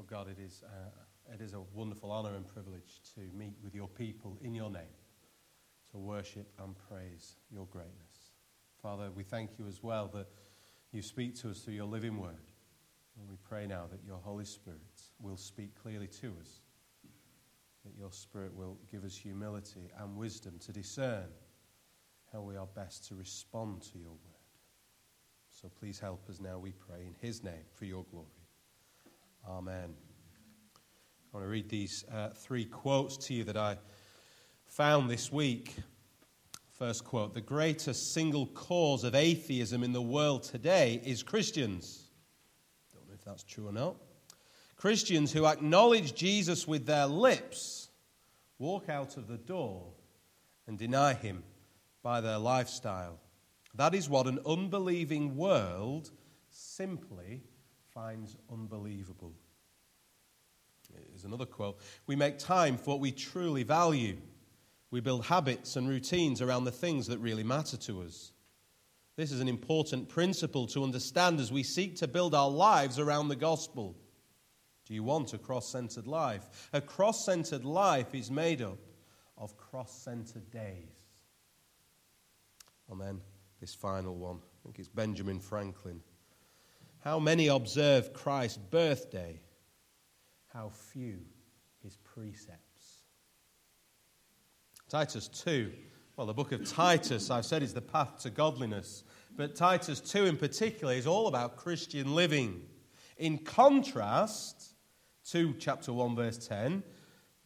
Well, God, it is, uh, it is a wonderful honor and privilege to meet with your people in your name, to worship and praise your greatness. Father, we thank you as well that you speak to us through your living word. And we pray now that your Holy Spirit will speak clearly to us, that your Spirit will give us humility and wisdom to discern how we are best to respond to your word. So please help us now, we pray, in his name, for your glory. Amen. I want to read these uh, three quotes to you that I found this week. First quote The greatest single cause of atheism in the world today is Christians. Don't know if that's true or not. Christians who acknowledge Jesus with their lips walk out of the door and deny him by their lifestyle. That is what an unbelieving world simply finds unbelievable. Here's another quote We make time for what we truly value. We build habits and routines around the things that really matter to us. This is an important principle to understand as we seek to build our lives around the gospel. Do you want a cross centered life? A cross centered life is made up of cross centered days. And then this final one, I think it's Benjamin Franklin. How many observe Christ's birthday? How few his precepts. Titus 2. Well, the book of Titus, I've said, is the path to godliness. But Titus 2 in particular is all about Christian living. In contrast to chapter 1, verse 10,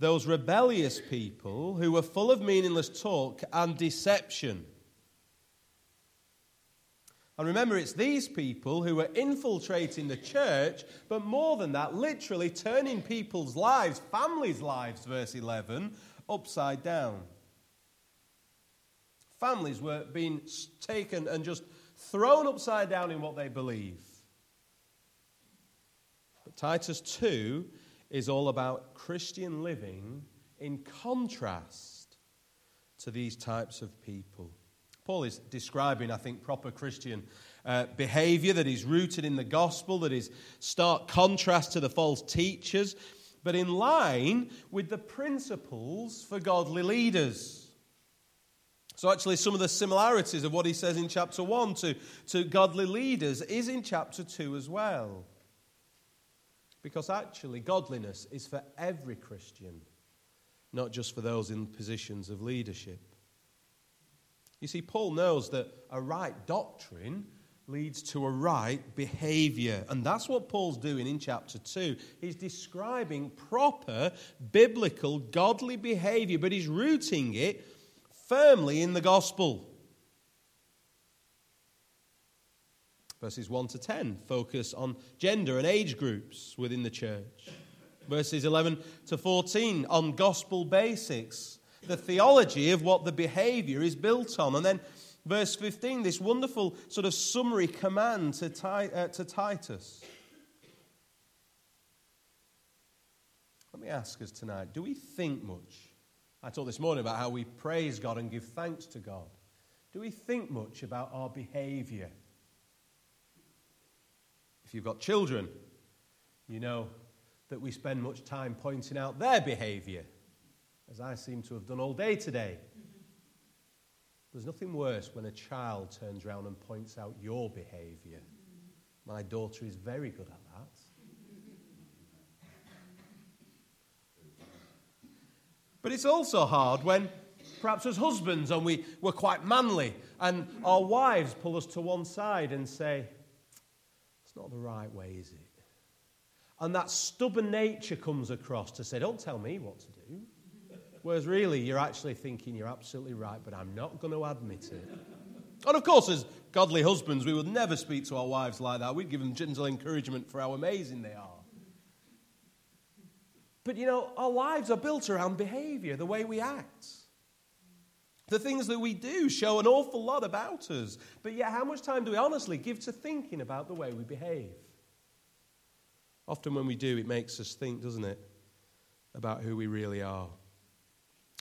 those rebellious people who were full of meaningless talk and deception and remember, it's these people who are infiltrating the church, but more than that, literally turning people's lives, families' lives, verse 11, upside down. Families were being taken and just thrown upside down in what they believe. But Titus 2 is all about Christian living in contrast to these types of people. Paul is describing, I think, proper Christian uh, behavior that is rooted in the gospel, that is stark contrast to the false teachers, but in line with the principles for godly leaders. So, actually, some of the similarities of what he says in chapter 1 to, to godly leaders is in chapter 2 as well. Because actually, godliness is for every Christian, not just for those in positions of leadership. You see, Paul knows that a right doctrine leads to a right behavior. And that's what Paul's doing in chapter 2. He's describing proper, biblical, godly behavior, but he's rooting it firmly in the gospel. Verses 1 to 10 focus on gender and age groups within the church. Verses 11 to 14 on gospel basics the theology of what the behavior is built on. And then verse 15, this wonderful sort of summary command to, uh, to Titus. Let me ask us tonight do we think much? I talked this morning about how we praise God and give thanks to God. Do we think much about our behavior? If you've got children, you know that we spend much time pointing out their behavior as I seem to have done all day today. There's nothing worse when a child turns around and points out your behavior. My daughter is very good at that. But it's also hard when, perhaps as husbands, and we, we're quite manly, and our wives pull us to one side and say, It's not the right way, is it? And that stubborn nature comes across to say, Don't tell me what to do. Whereas really, you're actually thinking you're absolutely right, but I'm not going to admit it. And of course, as godly husbands, we would never speak to our wives like that. We'd give them gentle encouragement for how amazing they are. But you know, our lives are built around behavior, the way we act. The things that we do show an awful lot about us. But yet, how much time do we honestly give to thinking about the way we behave? Often, when we do, it makes us think, doesn't it, about who we really are.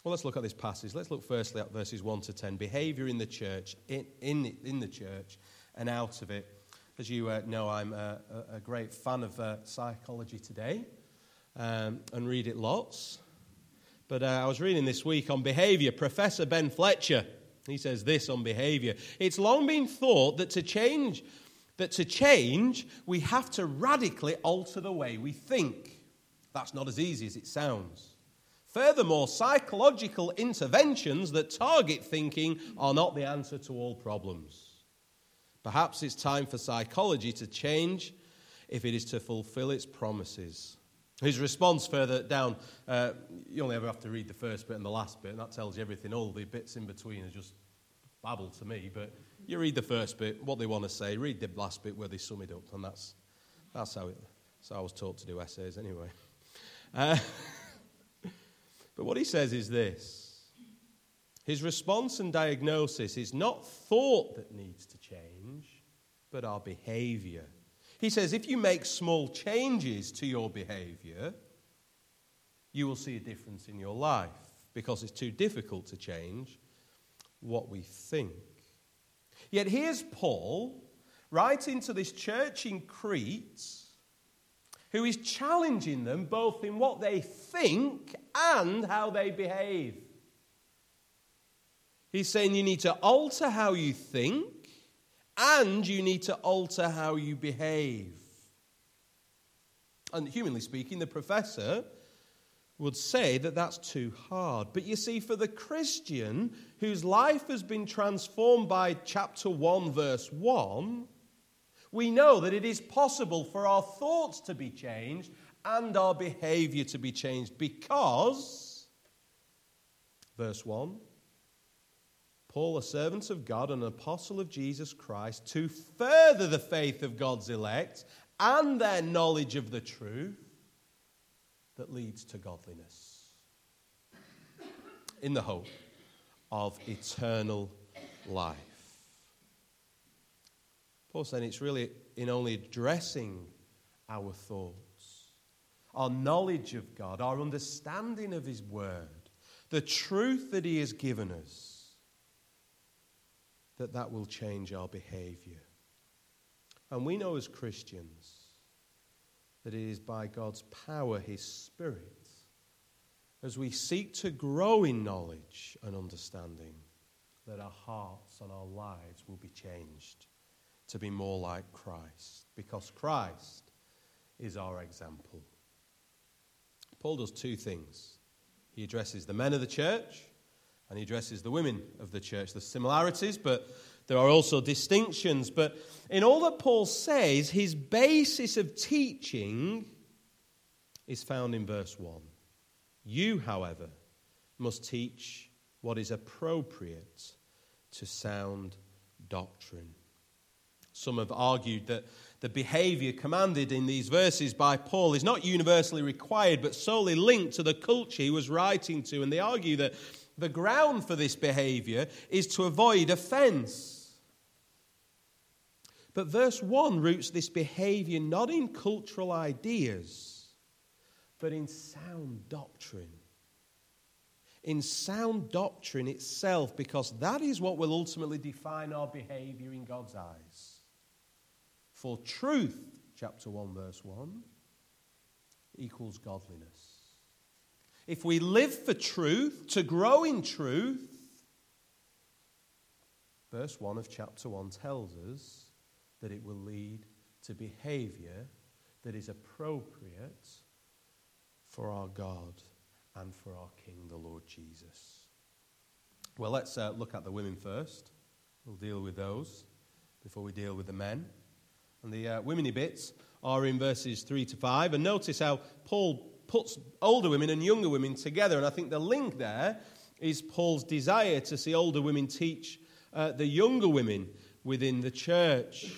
Well, let's look at this passage. Let's look firstly at verses 1 to 10. Behavior in the church, in, in, in the church, and out of it. As you uh, know, I'm a, a, great fan of uh, psychology today. um, and read it lots. But uh, I was reading this week on behavior. Professor Ben Fletcher, he says this on behavior. It's long been thought that to change, that to change, we have to radically alter the way we think. That's not as easy as it sounds. Furthermore, psychological interventions that target thinking are not the answer to all problems. Perhaps it's time for psychology to change if it is to fulfill its promises. His response further down, uh, you only ever have to read the first bit and the last bit, and that tells you everything. All the bits in between are just babble to me, but you read the first bit, what they want to say, read the last bit where they sum it up, and that's, that's, how, it, that's how I was taught to do essays anyway. Uh, but what he says is this his response and diagnosis is not thought that needs to change, but our behavior. He says if you make small changes to your behavior, you will see a difference in your life because it's too difficult to change what we think. Yet here's Paul writing to this church in Crete who is challenging them both in what they think and how they behave. He's saying you need to alter how you think and you need to alter how you behave. And humanly speaking, the professor would say that that's too hard. But you see, for the Christian whose life has been transformed by chapter 1, verse 1, we know that it is possible for our thoughts to be changed and our behavior to be changed because, verse 1, Paul, a servant of God and an apostle of Jesus Christ, to further the faith of God's elect and their knowledge of the truth that leads to godliness in the hope of eternal life. Paul saying it's really in only addressing our thoughts, our knowledge of God, our understanding of His Word, the truth that He has given us that that will change our behavior. And we know as Christians that it is by God's power, His Spirit, as we seek to grow in knowledge and understanding, that our hearts and our lives will be changed to be more like Christ, because Christ is our example. Paul does two things. He addresses the men of the church and he addresses the women of the church. There's similarities, but there are also distinctions. But in all that Paul says, his basis of teaching is found in verse 1. You, however, must teach what is appropriate to sound doctrine. Some have argued that the behavior commanded in these verses by Paul is not universally required, but solely linked to the culture he was writing to. And they argue that the ground for this behavior is to avoid offense. But verse 1 roots this behavior not in cultural ideas, but in sound doctrine. In sound doctrine itself, because that is what will ultimately define our behavior in God's eyes. For truth, chapter 1, verse 1, equals godliness if we live for truth, to grow in truth, verse 1 of chapter 1 tells us that it will lead to behavior that is appropriate for our God and for our King, the Lord Jesus. Well, let's uh, look at the women first. We'll deal with those before we deal with the men. And the uh, womeny bits are in verses 3 to 5. And notice how Paul puts older women and younger women together. And I think the link there is Paul's desire to see older women teach uh, the younger women within the church.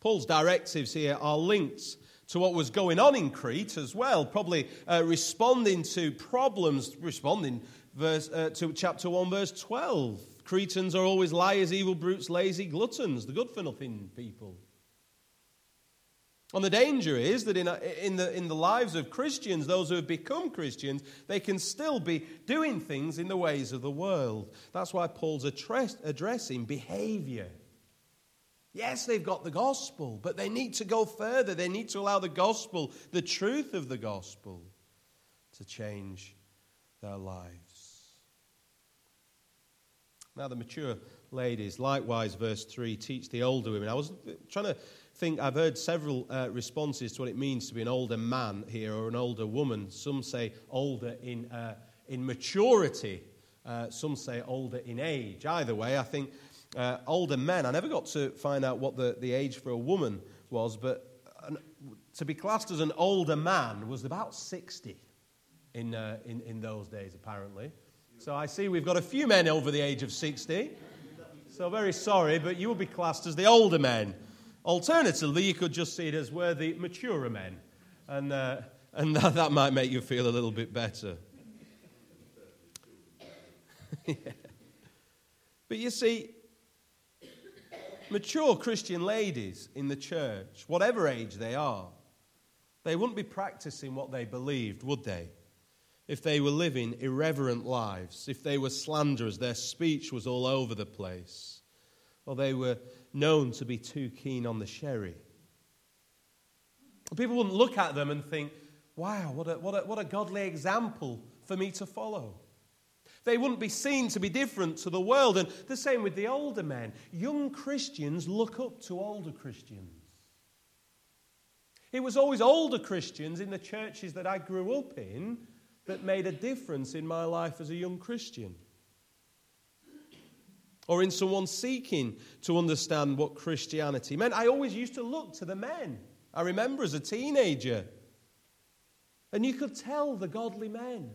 Paul's directives here are linked to what was going on in Crete as well, probably uh, responding to problems, responding verse, uh, to chapter 1, verse 12. Cretans are always liars, evil brutes, lazy gluttons, the good for nothing people. And the danger is that in, uh, in, the, in the lives of Christians, those who have become Christians, they can still be doing things in the ways of the world. That's why Paul's address, addressing behavior. Yes, they've got the gospel, but they need to go further. They need to allow the gospel, the truth of the gospel, to change their lives. Now, the mature ladies, likewise, verse 3, teach the older women. I was trying to think, I've heard several uh, responses to what it means to be an older man here or an older woman. Some say older in, uh, in maturity, uh, some say older in age. Either way, I think uh, older men, I never got to find out what the, the age for a woman was, but an, to be classed as an older man was about 60 in, uh, in, in those days, apparently. So I see we've got a few men over the age of 60. So very sorry, but you will be classed as the older men. Alternatively, you could just see it as we're the maturer men. And, uh, and that, that might make you feel a little bit better. yeah. But you see, mature Christian ladies in the church, whatever age they are, they wouldn't be practicing what they believed, would they? If they were living irreverent lives, if they were slanderers, their speech was all over the place, or they were known to be too keen on the sherry. People wouldn't look at them and think, wow, what a, what a, what a godly example for me to follow. They wouldn't be seen to be different to the world. And the same with the older men. Young Christians look up to older Christians. It was always older Christians in the churches that I grew up in that made a difference in my life as a young Christian. Or in someone seeking to understand what Christianity meant. I always used to look to the men. I remember as a teenager. And you could tell the godly men.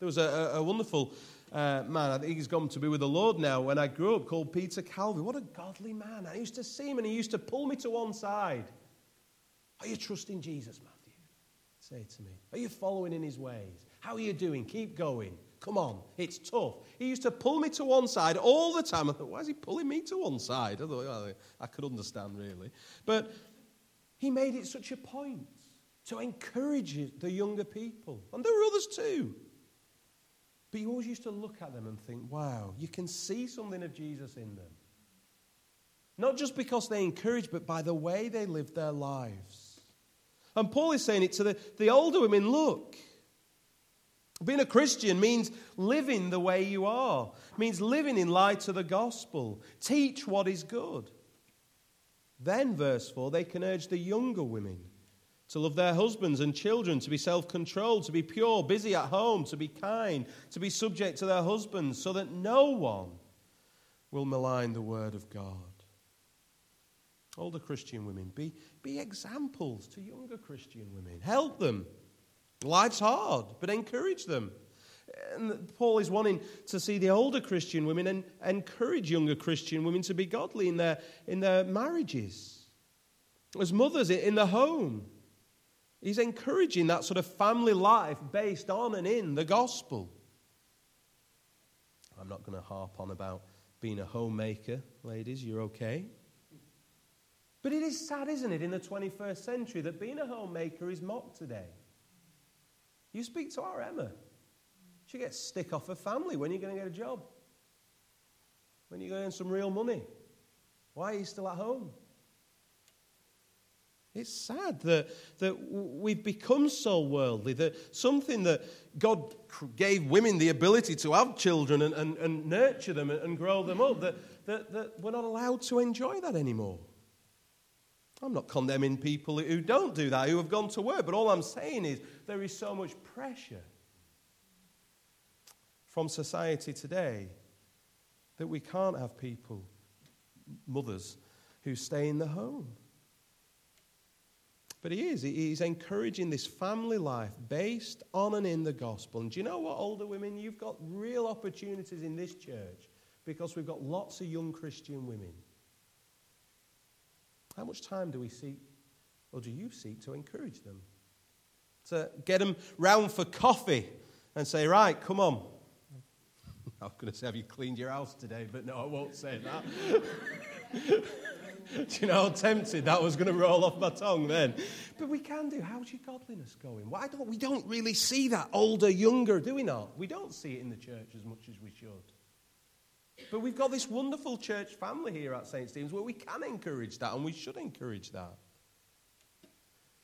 There was a, a wonderful uh, man, I think he's gone to be with the Lord now, when I grew up, called Peter Calvin. What a godly man. I used to see him and he used to pull me to one side. Are you trusting Jesus, Matthew? Say to me. Are you following in his ways? How are you doing? Keep going. Come on, it's tough. He used to pull me to one side all the time. I thought, why is he pulling me to one side? I thought, well, I could understand, really. But he made it such a point to encourage the younger people. And there were others too. But you always used to look at them and think, wow, you can see something of Jesus in them. Not just because they encourage, but by the way they live their lives. And Paul is saying it to the, the older women look. Being a Christian means living the way you are, means living in light of the gospel. Teach what is good. Then, verse 4, they can urge the younger women to love their husbands and children, to be self controlled, to be pure, busy at home, to be kind, to be subject to their husbands, so that no one will malign the word of God. Older Christian women, be, be examples to younger Christian women. Help them. Life's hard, but encourage them. And Paul is wanting to see the older Christian women and encourage younger Christian women to be godly in their, in their marriages, as mothers in the home. He's encouraging that sort of family life based on and in the gospel. I'm not going to harp on about being a homemaker, ladies, you're okay. But it is sad, isn't it, in the 21st century that being a homemaker is mocked today. You speak to our Emma. She gets stick off her family. When are you going to get a job? When are you going to earn some real money? Why are you still at home? It's sad that, that we've become so worldly that something that God gave women the ability to have children and, and, and nurture them and grow them up, that, that, that we're not allowed to enjoy that anymore. I'm not condemning people who don't do that, who have gone to work, but all I'm saying is there is so much pressure from society today that we can't have people, mothers, who stay in the home. But he is. He's encouraging this family life based on and in the gospel. And do you know what, older women? You've got real opportunities in this church because we've got lots of young Christian women. How much time do we seek, or do you seek, to encourage them? To get them round for coffee and say, right, come on. I'm going to say, have you cleaned your house today? But no, I won't say that. do you know how tempted that was going to roll off my tongue then? But we can do. How's your godliness going? Why don't we don't really see that older, younger, do we not? We don't see it in the church as much as we should. But we've got this wonderful church family here at St. Stephen's where we can encourage that and we should encourage that.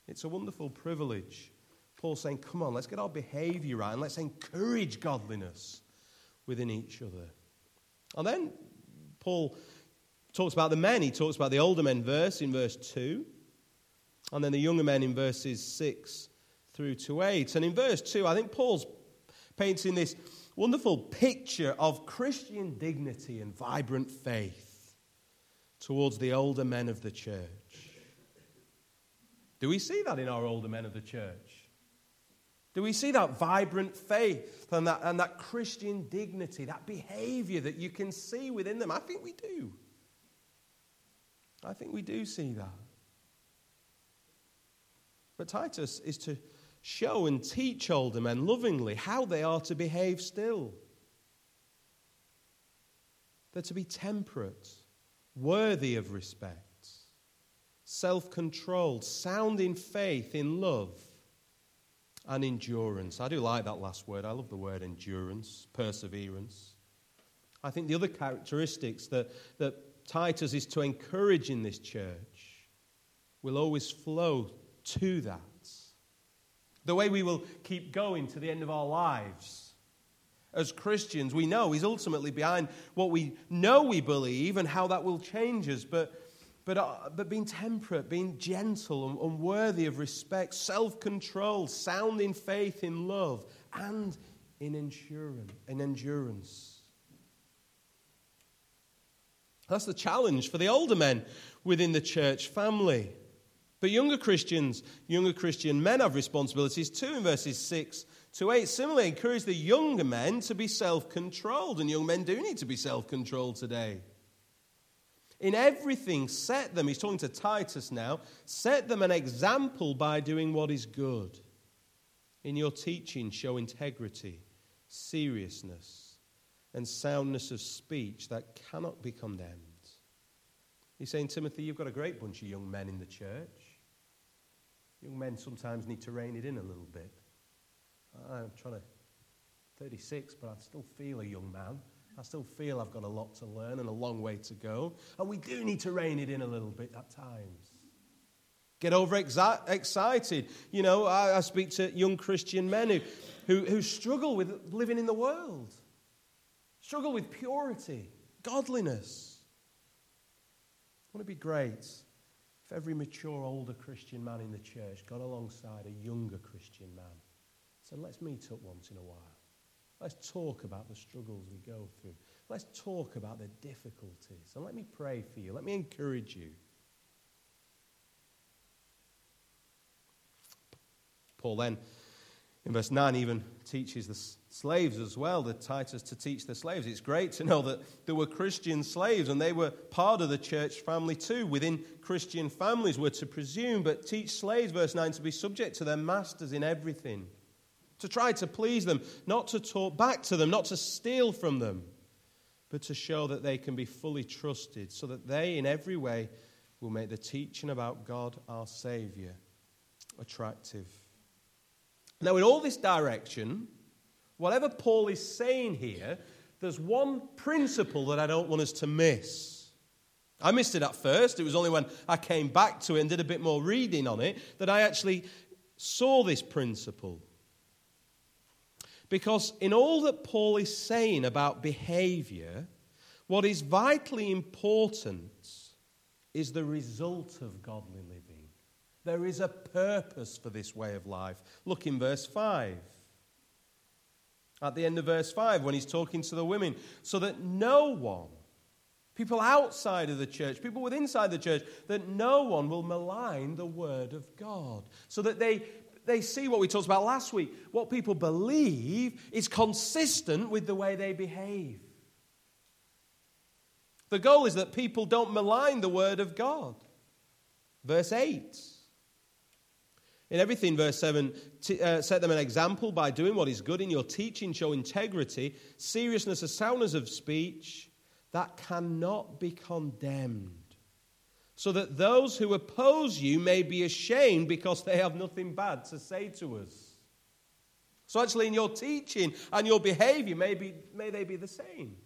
It's a wonderful privilege. Paul's saying, come on, let's get our behavior right and let's encourage godliness within each other. And then Paul talks about the men. He talks about the older men verse in verse 2, and then the younger men in verses 6 through to 8. And in verse 2, I think Paul's painting this wonderful picture of Christian dignity and vibrant faith towards the older men of the church. Do we see that in our older men of the church? Do we see that vibrant faith and that, and that Christian dignity, that behavior that you can see within them? I think we do. I think we do see that. But Titus is to show and teach older men lovingly how they are to behave still. They're to be temperate, worthy of respect, self controlled, sound in faith, in love, and endurance. I do like that last word. I love the word endurance, perseverance. I think the other characteristics that, that Titus is to encourage in this church will always flow to that. The way we will keep going to the end of our lives. As Christians, we know He's ultimately behind what we know we believe and how that will change us. But but, uh, but being temperate, being gentle and, and worthy of respect, self control, sound in faith, in love, and in endurance. In endurance. That's the challenge for the older men within the church family. But younger Christians, younger Christian men have responsibilities too in verses 6 to 8. Similarly, encourage the younger men to be self controlled, and young men do need to be self controlled today. In everything, set them, he's talking to Titus now, set them an example by doing what is good. In your teaching, show integrity, seriousness, and soundness of speech that cannot be condemned. He's saying, Timothy, you've got a great bunch of young men in the church. Young men sometimes need to rein it in a little bit. I'm trying to, 36, but I still feel a young man. I still feel I've got a lot to learn and a long way to go. And we do need to rein it in a little bit at times. Get over excited. You know, I, I, speak to young Christian men who, who, who struggle with living in the world, struggle with purity, godliness. Wouldn't it be great if every mature older Christian man in the church got alongside a younger Christian man? Said, let's meet up once in a while. Let's talk about the struggles we go through. Let's talk about the difficulties. And let me pray for you. Let me encourage you. Paul then, in verse 9, even teaches the slaves as well, the Titus to teach the slaves. It's great to know that there were Christian slaves and they were part of the church family too. Within Christian families, we're to presume, but teach slaves, verse 9, to be subject to their masters in everything to try to please them, not to talk back to them, not to steal from them, but to show that they can be fully trusted, so that they, in every way, will make the teaching about God, our Savior, attractive. Now, in all this direction, whatever Paul is saying here, there's one principle that I don't want us to miss. I missed it at first. It was only when I came back to it and did a bit more reading on it that I actually saw this principle. Because in all that Paul is saying about behavior, what is vitally important is the result of living. There is a purpose for this way of life. Look in verse 5. At the end of verse 5, when he's talking to the women, so that no one, people outside of the church, people within inside the church, that no one will malign the word of God. So that they they see what we talked about last week. What people believe is consistent with the way they behave. The goal is that people don't malign the word of God. Verse 8. In everything, verse 7, t- uh, set them an example by doing what is good in your teaching, show integrity, seriousness, and soundness of speech that cannot be condemned so that those who oppose you may be ashamed because they have nothing bad to say to us. So, actually, in your teaching and your behavior, may, be, may they be the same.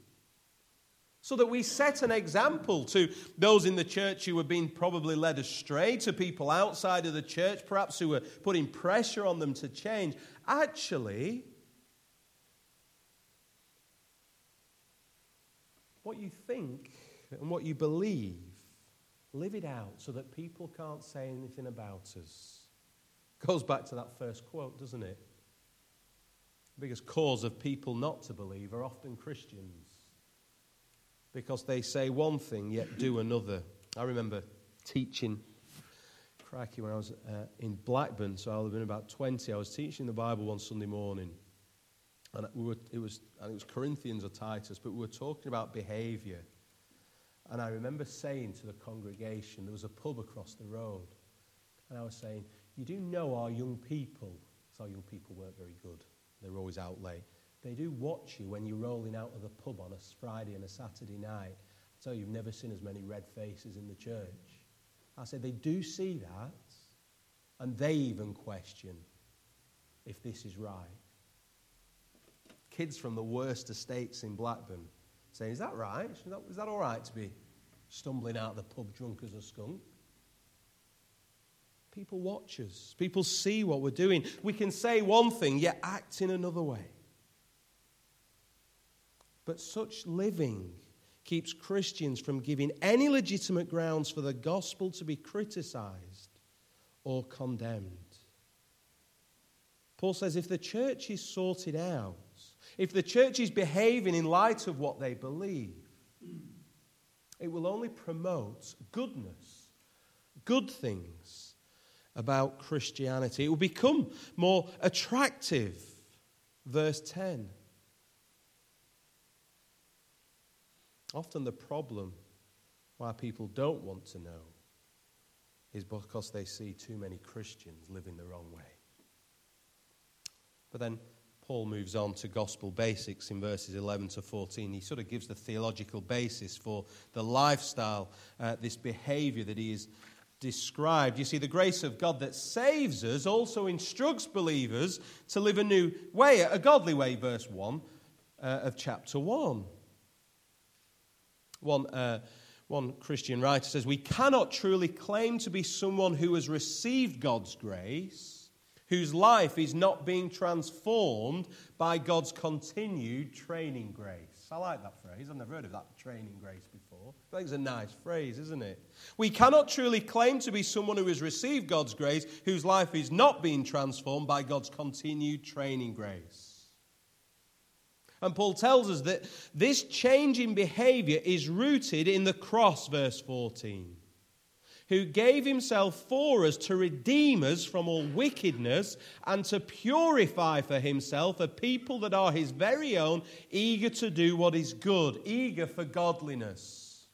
So that we set an example to those in the church who were being probably led astray, to people outside of the church, perhaps who were putting pressure on them to change. Actually, what you think and what you believe, live it out so that people can't say anything about us. Goes back to that first quote, doesn't it? The biggest cause of people not to believe are often Christians because they say one thing yet do another. I remember teaching, crikey, when I was uh, in Blackburn, so I'll have been about 20. I was teaching the Bible one Sunday morning. And we were, it, was, think it was Corinthians or Titus, but we were talking about behavior. And I remember saying to the congregation, there was a pub across the road, and I was saying, You do know our young people, because our young people weren't very good, they were always out late. They do watch you when you're rolling out of the pub on a Friday and a Saturday night. Tell you, you've never seen as many red faces in the church. I said, they do see that, and they even question if this is right. Kids from the worst estates in Blackburn saying, Is that right? Is that, is that all right to be stumbling out of the pub drunk as a skunk? People watch us. People see what we're doing. We can say one thing, yet act in another way. But such living keeps Christians from giving any legitimate grounds for the gospel to be criticized or condemned. Paul says if the church is sorted out, if the church is behaving in light of what they believe, it will only promote goodness, good things about Christianity. It will become more attractive. Verse 10. Often the problem why people don't want to know is because they see too many Christians living the wrong way. But then Paul moves on to gospel basics in verses 11 to 14. He sort of gives the theological basis for the lifestyle, uh, this behavior that he has described. You see, the grace of God that saves us also instructs believers to live a new way, a godly way, verse 1 uh, of chapter 1. One, uh, one Christian writer says, We cannot truly claim to be someone who has received God's grace, whose life is not being transformed by God's continued training grace. I like that phrase. I've never heard of that training grace before. I think it's a nice phrase, isn't it? We cannot truly claim to be someone who has received God's grace, whose life is not being transformed by God's continued training grace. And Paul tells us that this change in behavior is rooted in the cross, verse 14, who gave himself for us to redeem us from all wickedness and to purify for himself a people that are his very own, eager to do what is good, eager for godliness.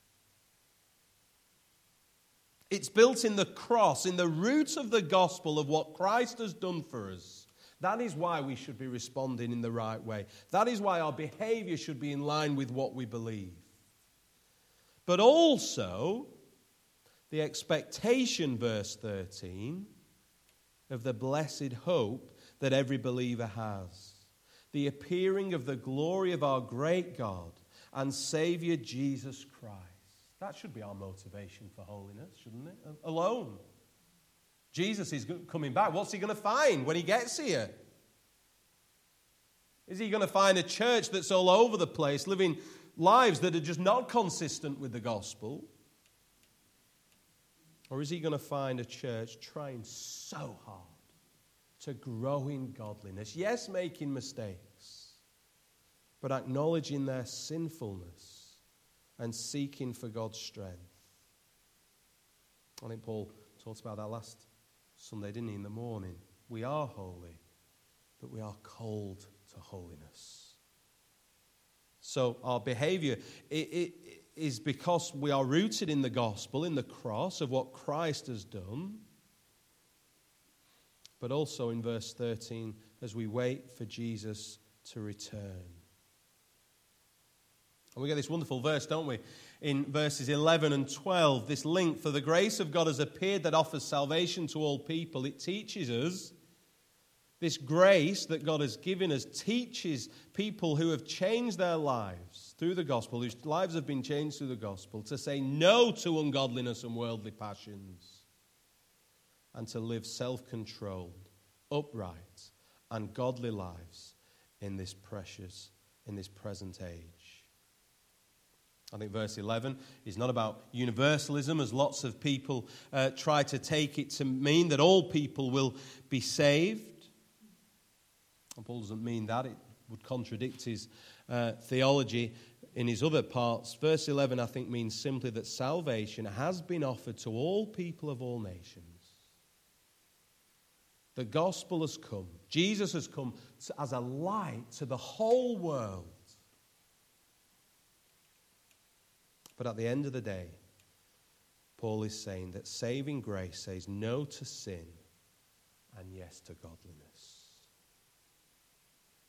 It's built in the cross, in the root of the gospel of what Christ has done for us. That is why we should be responding in the right way. That is why our behavior should be in line with what we believe. But also, the expectation, verse 13, of the blessed hope that every believer has. The appearing of the glory of our great God and Savior Jesus Christ. That should be our motivation for holiness, shouldn't it? Alone. Jesus is coming back. What's he going to find when he gets here? Is he going to find a church that's all over the place, living lives that are just not consistent with the gospel? Or is he going to find a church trying so hard to grow in godliness? Yes, making mistakes, but acknowledging their sinfulness and seeking for God's strength. I think Paul talked about that last Sunday, didn't he, in the morning? We are holy, but we are called to holiness. So our behavior it, it, is because we are rooted in the gospel, in the cross of what Christ has done. But also in verse 13, as we wait for Jesus to return. And we get this wonderful verse, don't we? In verses 11 and 12, this link, for the grace of God has appeared that offers salvation to all people. It teaches us This grace that God has given us teaches people who have changed their lives through the gospel, whose lives have been changed through the gospel, to say no to ungodliness and worldly passions and to live self controlled, upright, and godly lives in this precious, in this present age. I think verse 11 is not about universalism, as lots of people uh, try to take it to mean that all people will be saved. And Paul doesn't mean that, it would contradict his uh, theology in his other parts. Verse 11, I think, means simply that salvation has been offered to all people of all nations. The gospel has come. Jesus has come as a light to the whole world. But at the end of the day, Paul is saying that saving grace says no to sin and yes to godliness.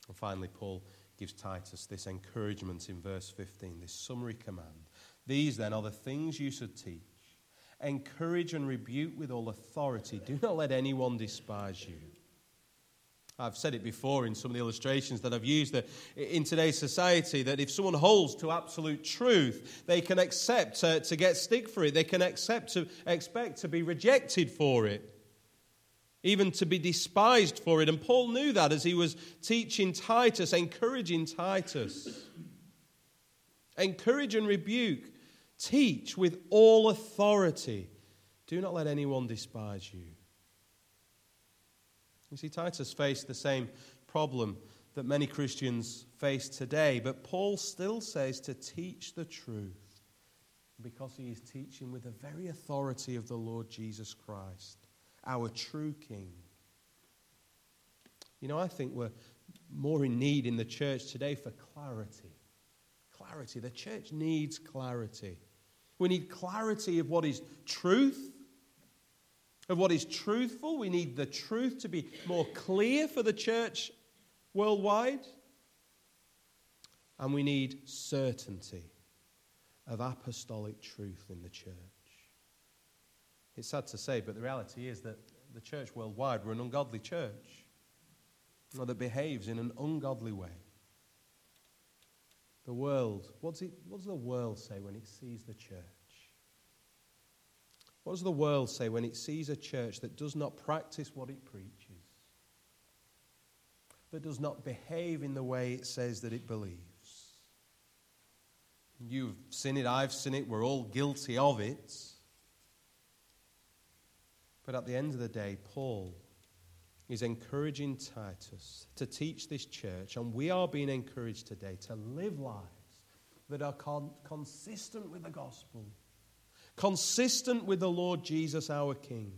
And finally, Paul gives Titus this encouragement in verse 15, this summary command. These then are the things you should teach. Encourage and rebuke with all authority. Do not let anyone despise you. I've said it before in some of the illustrations that I've used that in today's society that if someone holds to absolute truth, they can accept to, to get stick for it. They can accept to expect to be rejected for it, even to be despised for it. And Paul knew that as he was teaching Titus, encouraging Titus. Encourage and rebuke. Teach with all authority. Do not let anyone despise you. You see, Titus faced the same problem that many Christians face today, but Paul still says to teach the truth because he is teaching with the very authority of the Lord Jesus Christ, our true King. You know, I think we're more in need in the church today for clarity. Clarity. The church needs clarity. We need clarity of what is truth of what is truthful. We need the truth to be more clear for the church worldwide. And we need certainty of apostolic truth in the church. It's sad to say, but the reality is that the church worldwide, we're an ungodly church or that behaves in an ungodly way. The world, what does the world say when it sees the church? What does the world say when it sees a church that does not practice what it preaches, that does not behave in the way it says that it believes? You've seen it, I've seen it, we're all guilty of it. But at the end of the day, Paul is encouraging Titus to teach this church, and we are being encouraged today to live lives that are con- consistent with the gospel consistent with the Lord Jesus, our King.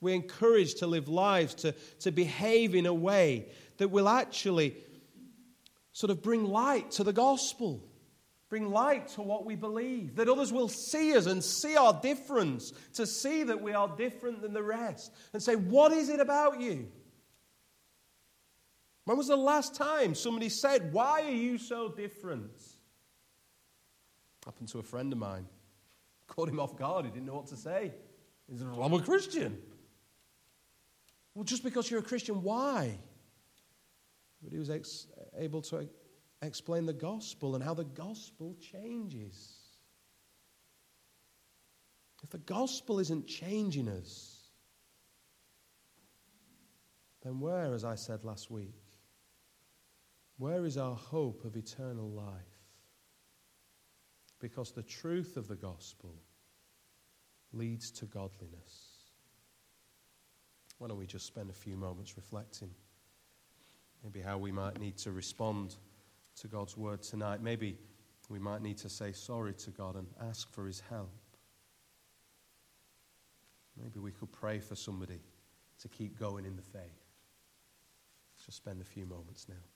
We're encouraged to live lives, to, to behave in a way that will actually sort of bring light to the gospel, bring light to what we believe, that others will see us and see our difference, to see that we are different than the rest, and say, What is it about you? When was the last time somebody said, Why are you so different? Happened to a friend of mine. Caught him off guard. He didn't know what to say. He said, well, I'm a Christian. Well, just because you're a Christian, why? But he was ex- able to explain the gospel and how the gospel changes. If the gospel isn't changing us, then where, as I said last week, where is our hope of eternal life? Because the truth of the gospel leads to godliness. Why don't we just spend a few moments reflecting? Maybe how we might need to respond to God's word tonight. Maybe we might need to say sorry to God and ask for his help. Maybe we could pray for somebody to keep going in the faith. Just spend a few moments now.